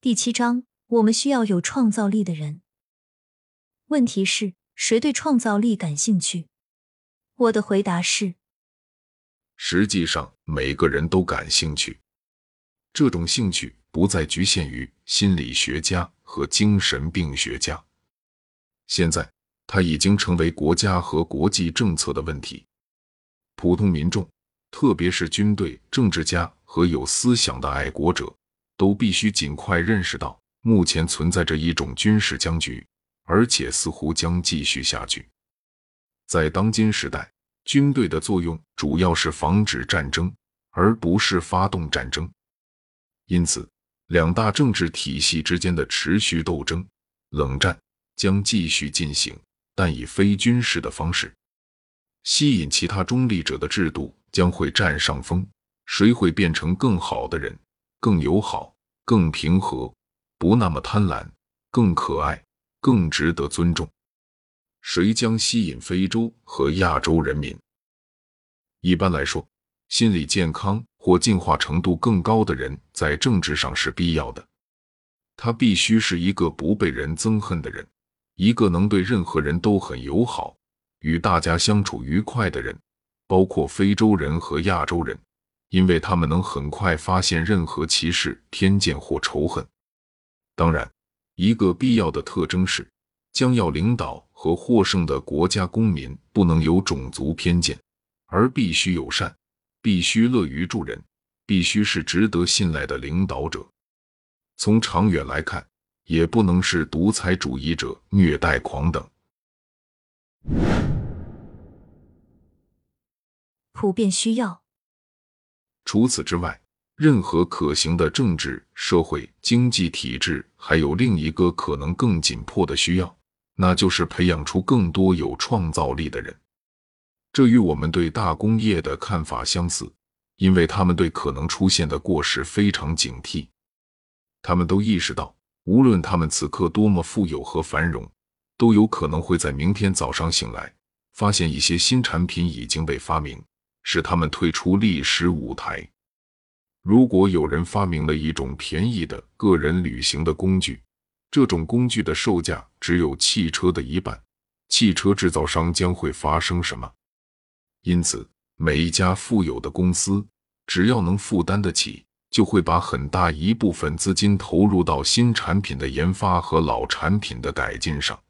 第七章，我们需要有创造力的人。问题是，谁对创造力感兴趣？我的回答是：实际上，每个人都感兴趣。这种兴趣不再局限于心理学家和精神病学家，现在它已经成为国家和国际政策的问题。普通民众，特别是军队、政治家和有思想的爱国者。都必须尽快认识到，目前存在着一种军事僵局，而且似乎将继续下去。在当今时代，军队的作用主要是防止战争，而不是发动战争。因此，两大政治体系之间的持续斗争——冷战——将继续进行，但以非军事的方式。吸引其他中立者的制度将会占上风。谁会变成更好的人？更友好、更平和、不那么贪婪、更可爱、更值得尊重。谁将吸引非洲和亚洲人民？一般来说，心理健康或进化程度更高的人在政治上是必要的。他必须是一个不被人憎恨的人，一个能对任何人都很友好、与大家相处愉快的人，包括非洲人和亚洲人。因为他们能很快发现任何歧视、偏见或仇恨。当然，一个必要的特征是，将要领导和获胜的国家公民不能有种族偏见，而必须友善，必须乐于助人，必须是值得信赖的领导者。从长远来看，也不能是独裁主义者、虐待狂等。普遍需要。除此之外，任何可行的政治、社会、经济体制还有另一个可能更紧迫的需要，那就是培养出更多有创造力的人。这与我们对大工业的看法相似，因为他们对可能出现的过失非常警惕。他们都意识到，无论他们此刻多么富有和繁荣，都有可能会在明天早上醒来，发现一些新产品已经被发明。使他们退出历史舞台。如果有人发明了一种便宜的个人旅行的工具，这种工具的售价只有汽车的一半，汽车制造商将会发生什么？因此，每一家富有的公司，只要能负担得起，就会把很大一部分资金投入到新产品的研发和老产品的改进上。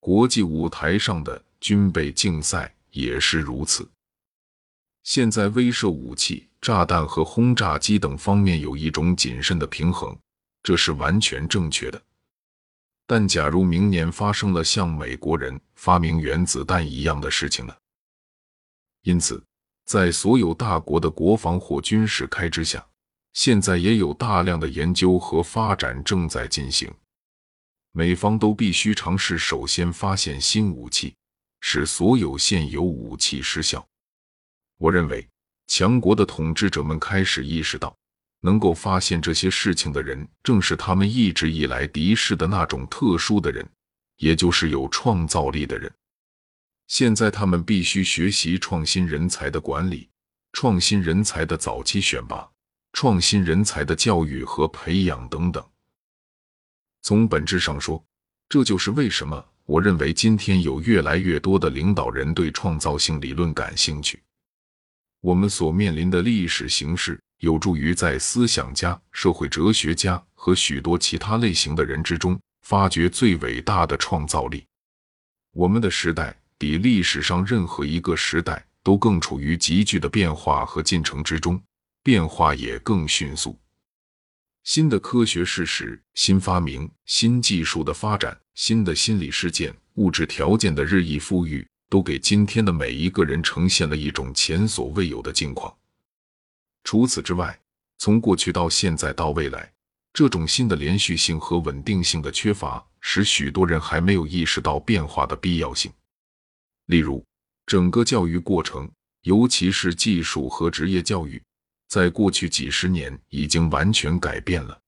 国际舞台上的军备竞赛也是如此。现在威慑武器、炸弹和轰炸机等方面有一种谨慎的平衡，这是完全正确的。但假如明年发生了像美国人发明原子弹一样的事情呢？因此，在所有大国的国防或军事开支下，现在也有大量的研究和发展正在进行。美方都必须尝试首先发现新武器，使所有现有武器失效。我认为，强国的统治者们开始意识到，能够发现这些事情的人，正是他们一直以来敌视的那种特殊的人，也就是有创造力的人。现在，他们必须学习创新人才的管理、创新人才的早期选拔、创新人才的教育和培养等等。从本质上说，这就是为什么我认为今天有越来越多的领导人对创造性理论感兴趣。我们所面临的历史形势，有助于在思想家、社会哲学家和许多其他类型的人之中，发掘最伟大的创造力。我们的时代比历史上任何一个时代都更处于急剧的变化和进程之中，变化也更迅速。新的科学事实、新发明、新技术的发展、新的心理事件、物质条件的日益富裕。都给今天的每一个人呈现了一种前所未有的境况。除此之外，从过去到现在到未来，这种新的连续性和稳定性的缺乏，使许多人还没有意识到变化的必要性。例如，整个教育过程，尤其是技术和职业教育，在过去几十年已经完全改变了。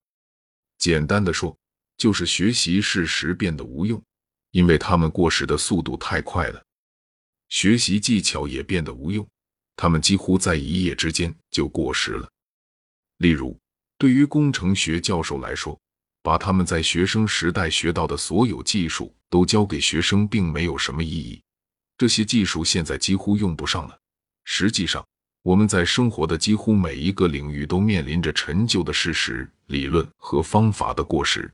简单的说，就是学习事实变得无用，因为他们过时的速度太快了。学习技巧也变得无用，他们几乎在一夜之间就过时了。例如，对于工程学教授来说，把他们在学生时代学到的所有技术都教给学生，并没有什么意义。这些技术现在几乎用不上了。实际上，我们在生活的几乎每一个领域都面临着陈旧的事实、理论和方法的过时。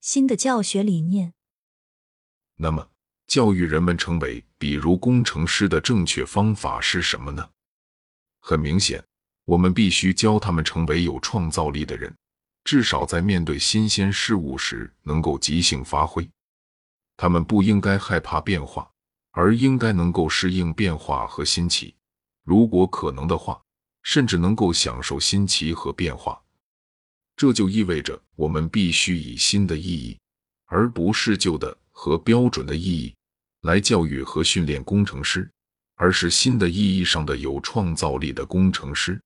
新的教学理念。那么，教育人们成为比如工程师的正确方法是什么呢？很明显。我们必须教他们成为有创造力的人，至少在面对新鲜事物时能够即兴发挥。他们不应该害怕变化，而应该能够适应变化和新奇。如果可能的话，甚至能够享受新奇和变化。这就意味着我们必须以新的意义，而不是旧的和标准的意义，来教育和训练工程师，而是新的意义上的有创造力的工程师。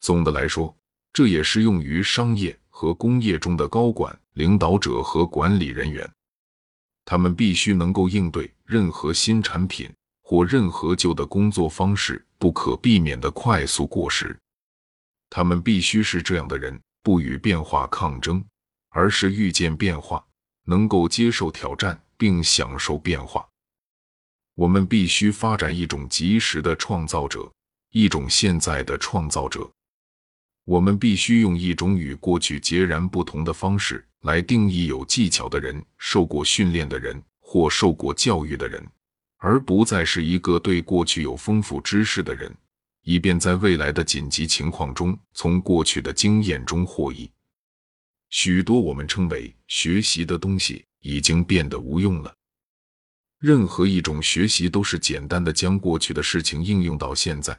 总的来说，这也适用于商业和工业中的高管、领导者和管理人员。他们必须能够应对任何新产品或任何旧的工作方式不可避免的快速过时。他们必须是这样的人，不与变化抗争，而是遇见变化，能够接受挑战并享受变化。我们必须发展一种及时的创造者，一种现在的创造者。我们必须用一种与过去截然不同的方式来定义有技巧的人、受过训练的人或受过教育的人，而不再是一个对过去有丰富知识的人，以便在未来的紧急情况中从过去的经验中获益。许多我们称为学习的东西已经变得无用了。任何一种学习都是简单的将过去的事情应用到现在。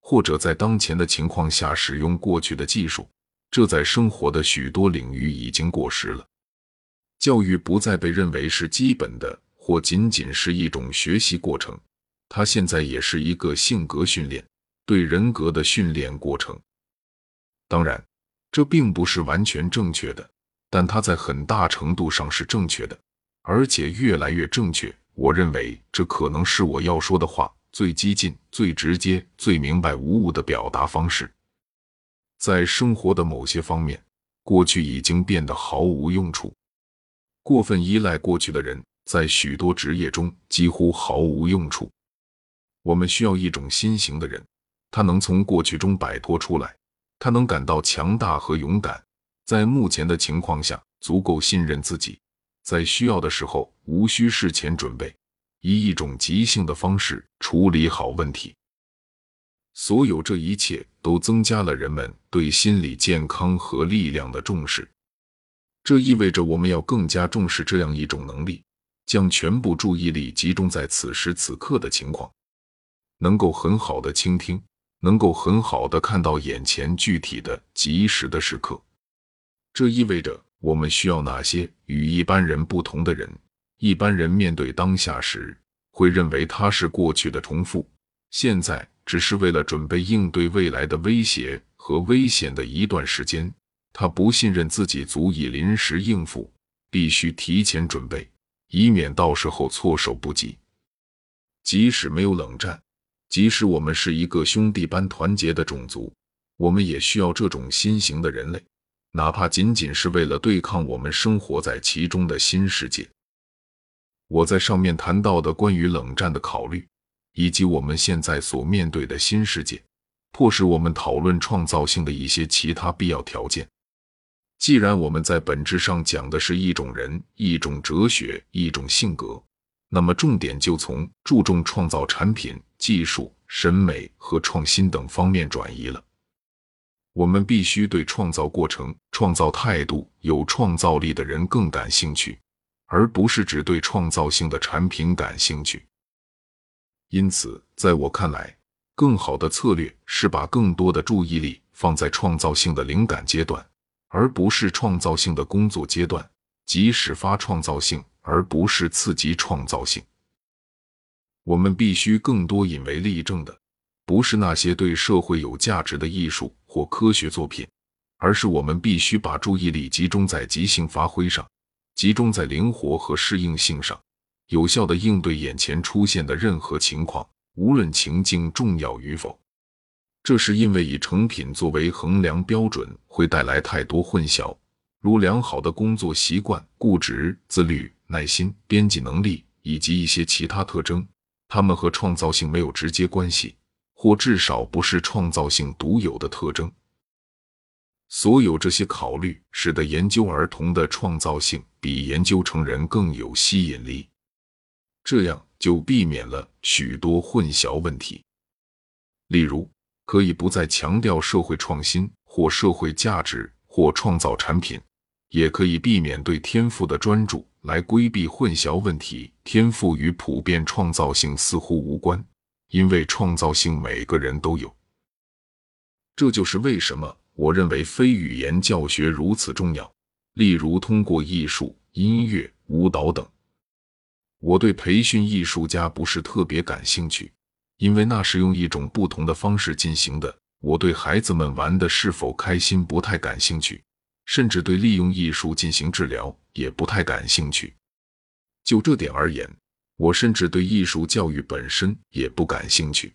或者在当前的情况下使用过去的技术，这在生活的许多领域已经过时了。教育不再被认为是基本的，或仅仅是一种学习过程，它现在也是一个性格训练、对人格的训练过程。当然，这并不是完全正确的，但它在很大程度上是正确的，而且越来越正确。我认为这可能是我要说的话。最激进、最直接、最明白无误的表达方式，在生活的某些方面，过去已经变得毫无用处。过分依赖过去的人，在许多职业中几乎毫无用处。我们需要一种新型的人，他能从过去中摆脱出来，他能感到强大和勇敢，在目前的情况下足够信任自己，在需要的时候无需事前准备。以一种即兴的方式处理好问题。所有这一切都增加了人们对心理健康和力量的重视。这意味着我们要更加重视这样一种能力：将全部注意力集中在此时此刻的情况，能够很好的倾听，能够很好的看到眼前具体的、及时的时刻。这意味着我们需要哪些与一般人不同的人。一般人面对当下时，会认为它是过去的重复，现在只是为了准备应对未来的威胁和危险的一段时间。他不信任自己足以临时应付，必须提前准备，以免到时候措手不及。即使没有冷战，即使我们是一个兄弟般团结的种族，我们也需要这种新型的人类，哪怕仅仅是为了对抗我们生活在其中的新世界。我在上面谈到的关于冷战的考虑，以及我们现在所面对的新世界，迫使我们讨论创造性的一些其他必要条件。既然我们在本质上讲的是一种人、一种哲学、一种性格，那么重点就从注重创造产品、技术、审美和创新等方面转移了。我们必须对创造过程、创造态度、有创造力的人更感兴趣。而不是只对创造性的产品感兴趣。因此，在我看来，更好的策略是把更多的注意力放在创造性的灵感阶段，而不是创造性的工作阶段，即始发创造性，而不是刺激创造性。我们必须更多引为例证的，不是那些对社会有价值的艺术或科学作品，而是我们必须把注意力集中在即兴发挥上。集中在灵活和适应性上，有效的应对眼前出现的任何情况，无论情境重要与否。这是因为以成品作为衡量标准会带来太多混淆，如良好的工作习惯、固执、自律、耐心、编辑能力以及一些其他特征，它们和创造性没有直接关系，或至少不是创造性独有的特征。所有这些考虑，使得研究儿童的创造性比研究成人更有吸引力，这样就避免了许多混淆问题。例如，可以不再强调社会创新或社会价值或创造产品，也可以避免对天赋的专注，来规避混淆问题。天赋与普遍创造性似乎无关，因为创造性每个人都有。这就是为什么。我认为非语言教学如此重要，例如通过艺术、音乐、舞蹈等。我对培训艺术家不是特别感兴趣，因为那是用一种不同的方式进行的。我对孩子们玩的是否开心不太感兴趣，甚至对利用艺术进行治疗也不太感兴趣。就这点而言，我甚至对艺术教育本身也不感兴趣。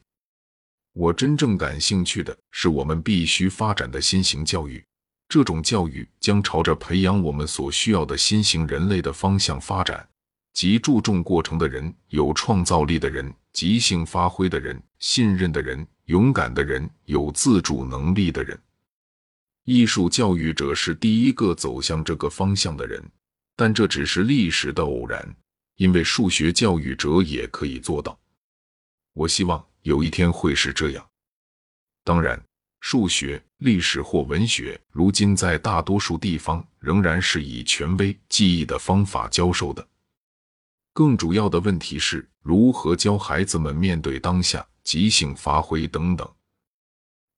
我真正感兴趣的是我们必须发展的新型教育。这种教育将朝着培养我们所需要的新型人类的方向发展，即注重过程的人、有创造力的人、即兴发挥的人、信任的人、勇敢的人、有自主能力的人。艺术教育者是第一个走向这个方向的人，但这只是历史的偶然，因为数学教育者也可以做到。我希望。有一天会是这样。当然，数学、历史或文学，如今在大多数地方仍然是以权威记忆的方法教授的。更主要的问题是如何教孩子们面对当下、即兴发挥等等，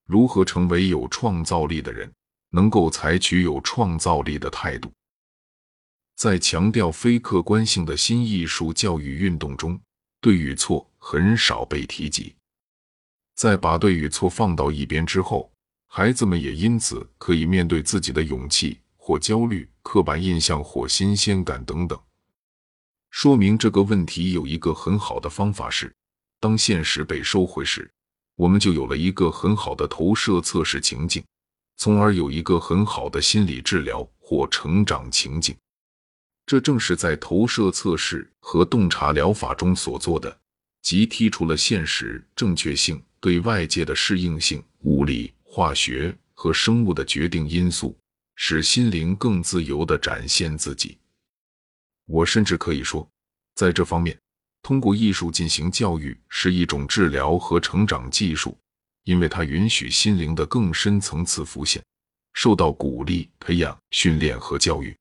如何成为有创造力的人，能够采取有创造力的态度。在强调非客观性的新艺术教育运动中，对与错。很少被提及。在把对与错放到一边之后，孩子们也因此可以面对自己的勇气或焦虑、刻板印象或新鲜感等等。说明这个问题有一个很好的方法是：当现实被收回时，我们就有了一个很好的投射测试情境，从而有一个很好的心理治疗或成长情境。这正是在投射测试和洞察疗法中所做的。即剔除了现实正确性、对外界的适应性、物理、化学和生物的决定因素，使心灵更自由地展现自己。我甚至可以说，在这方面，通过艺术进行教育是一种治疗和成长技术，因为它允许心灵的更深层次浮现，受到鼓励、培养、训练和教育。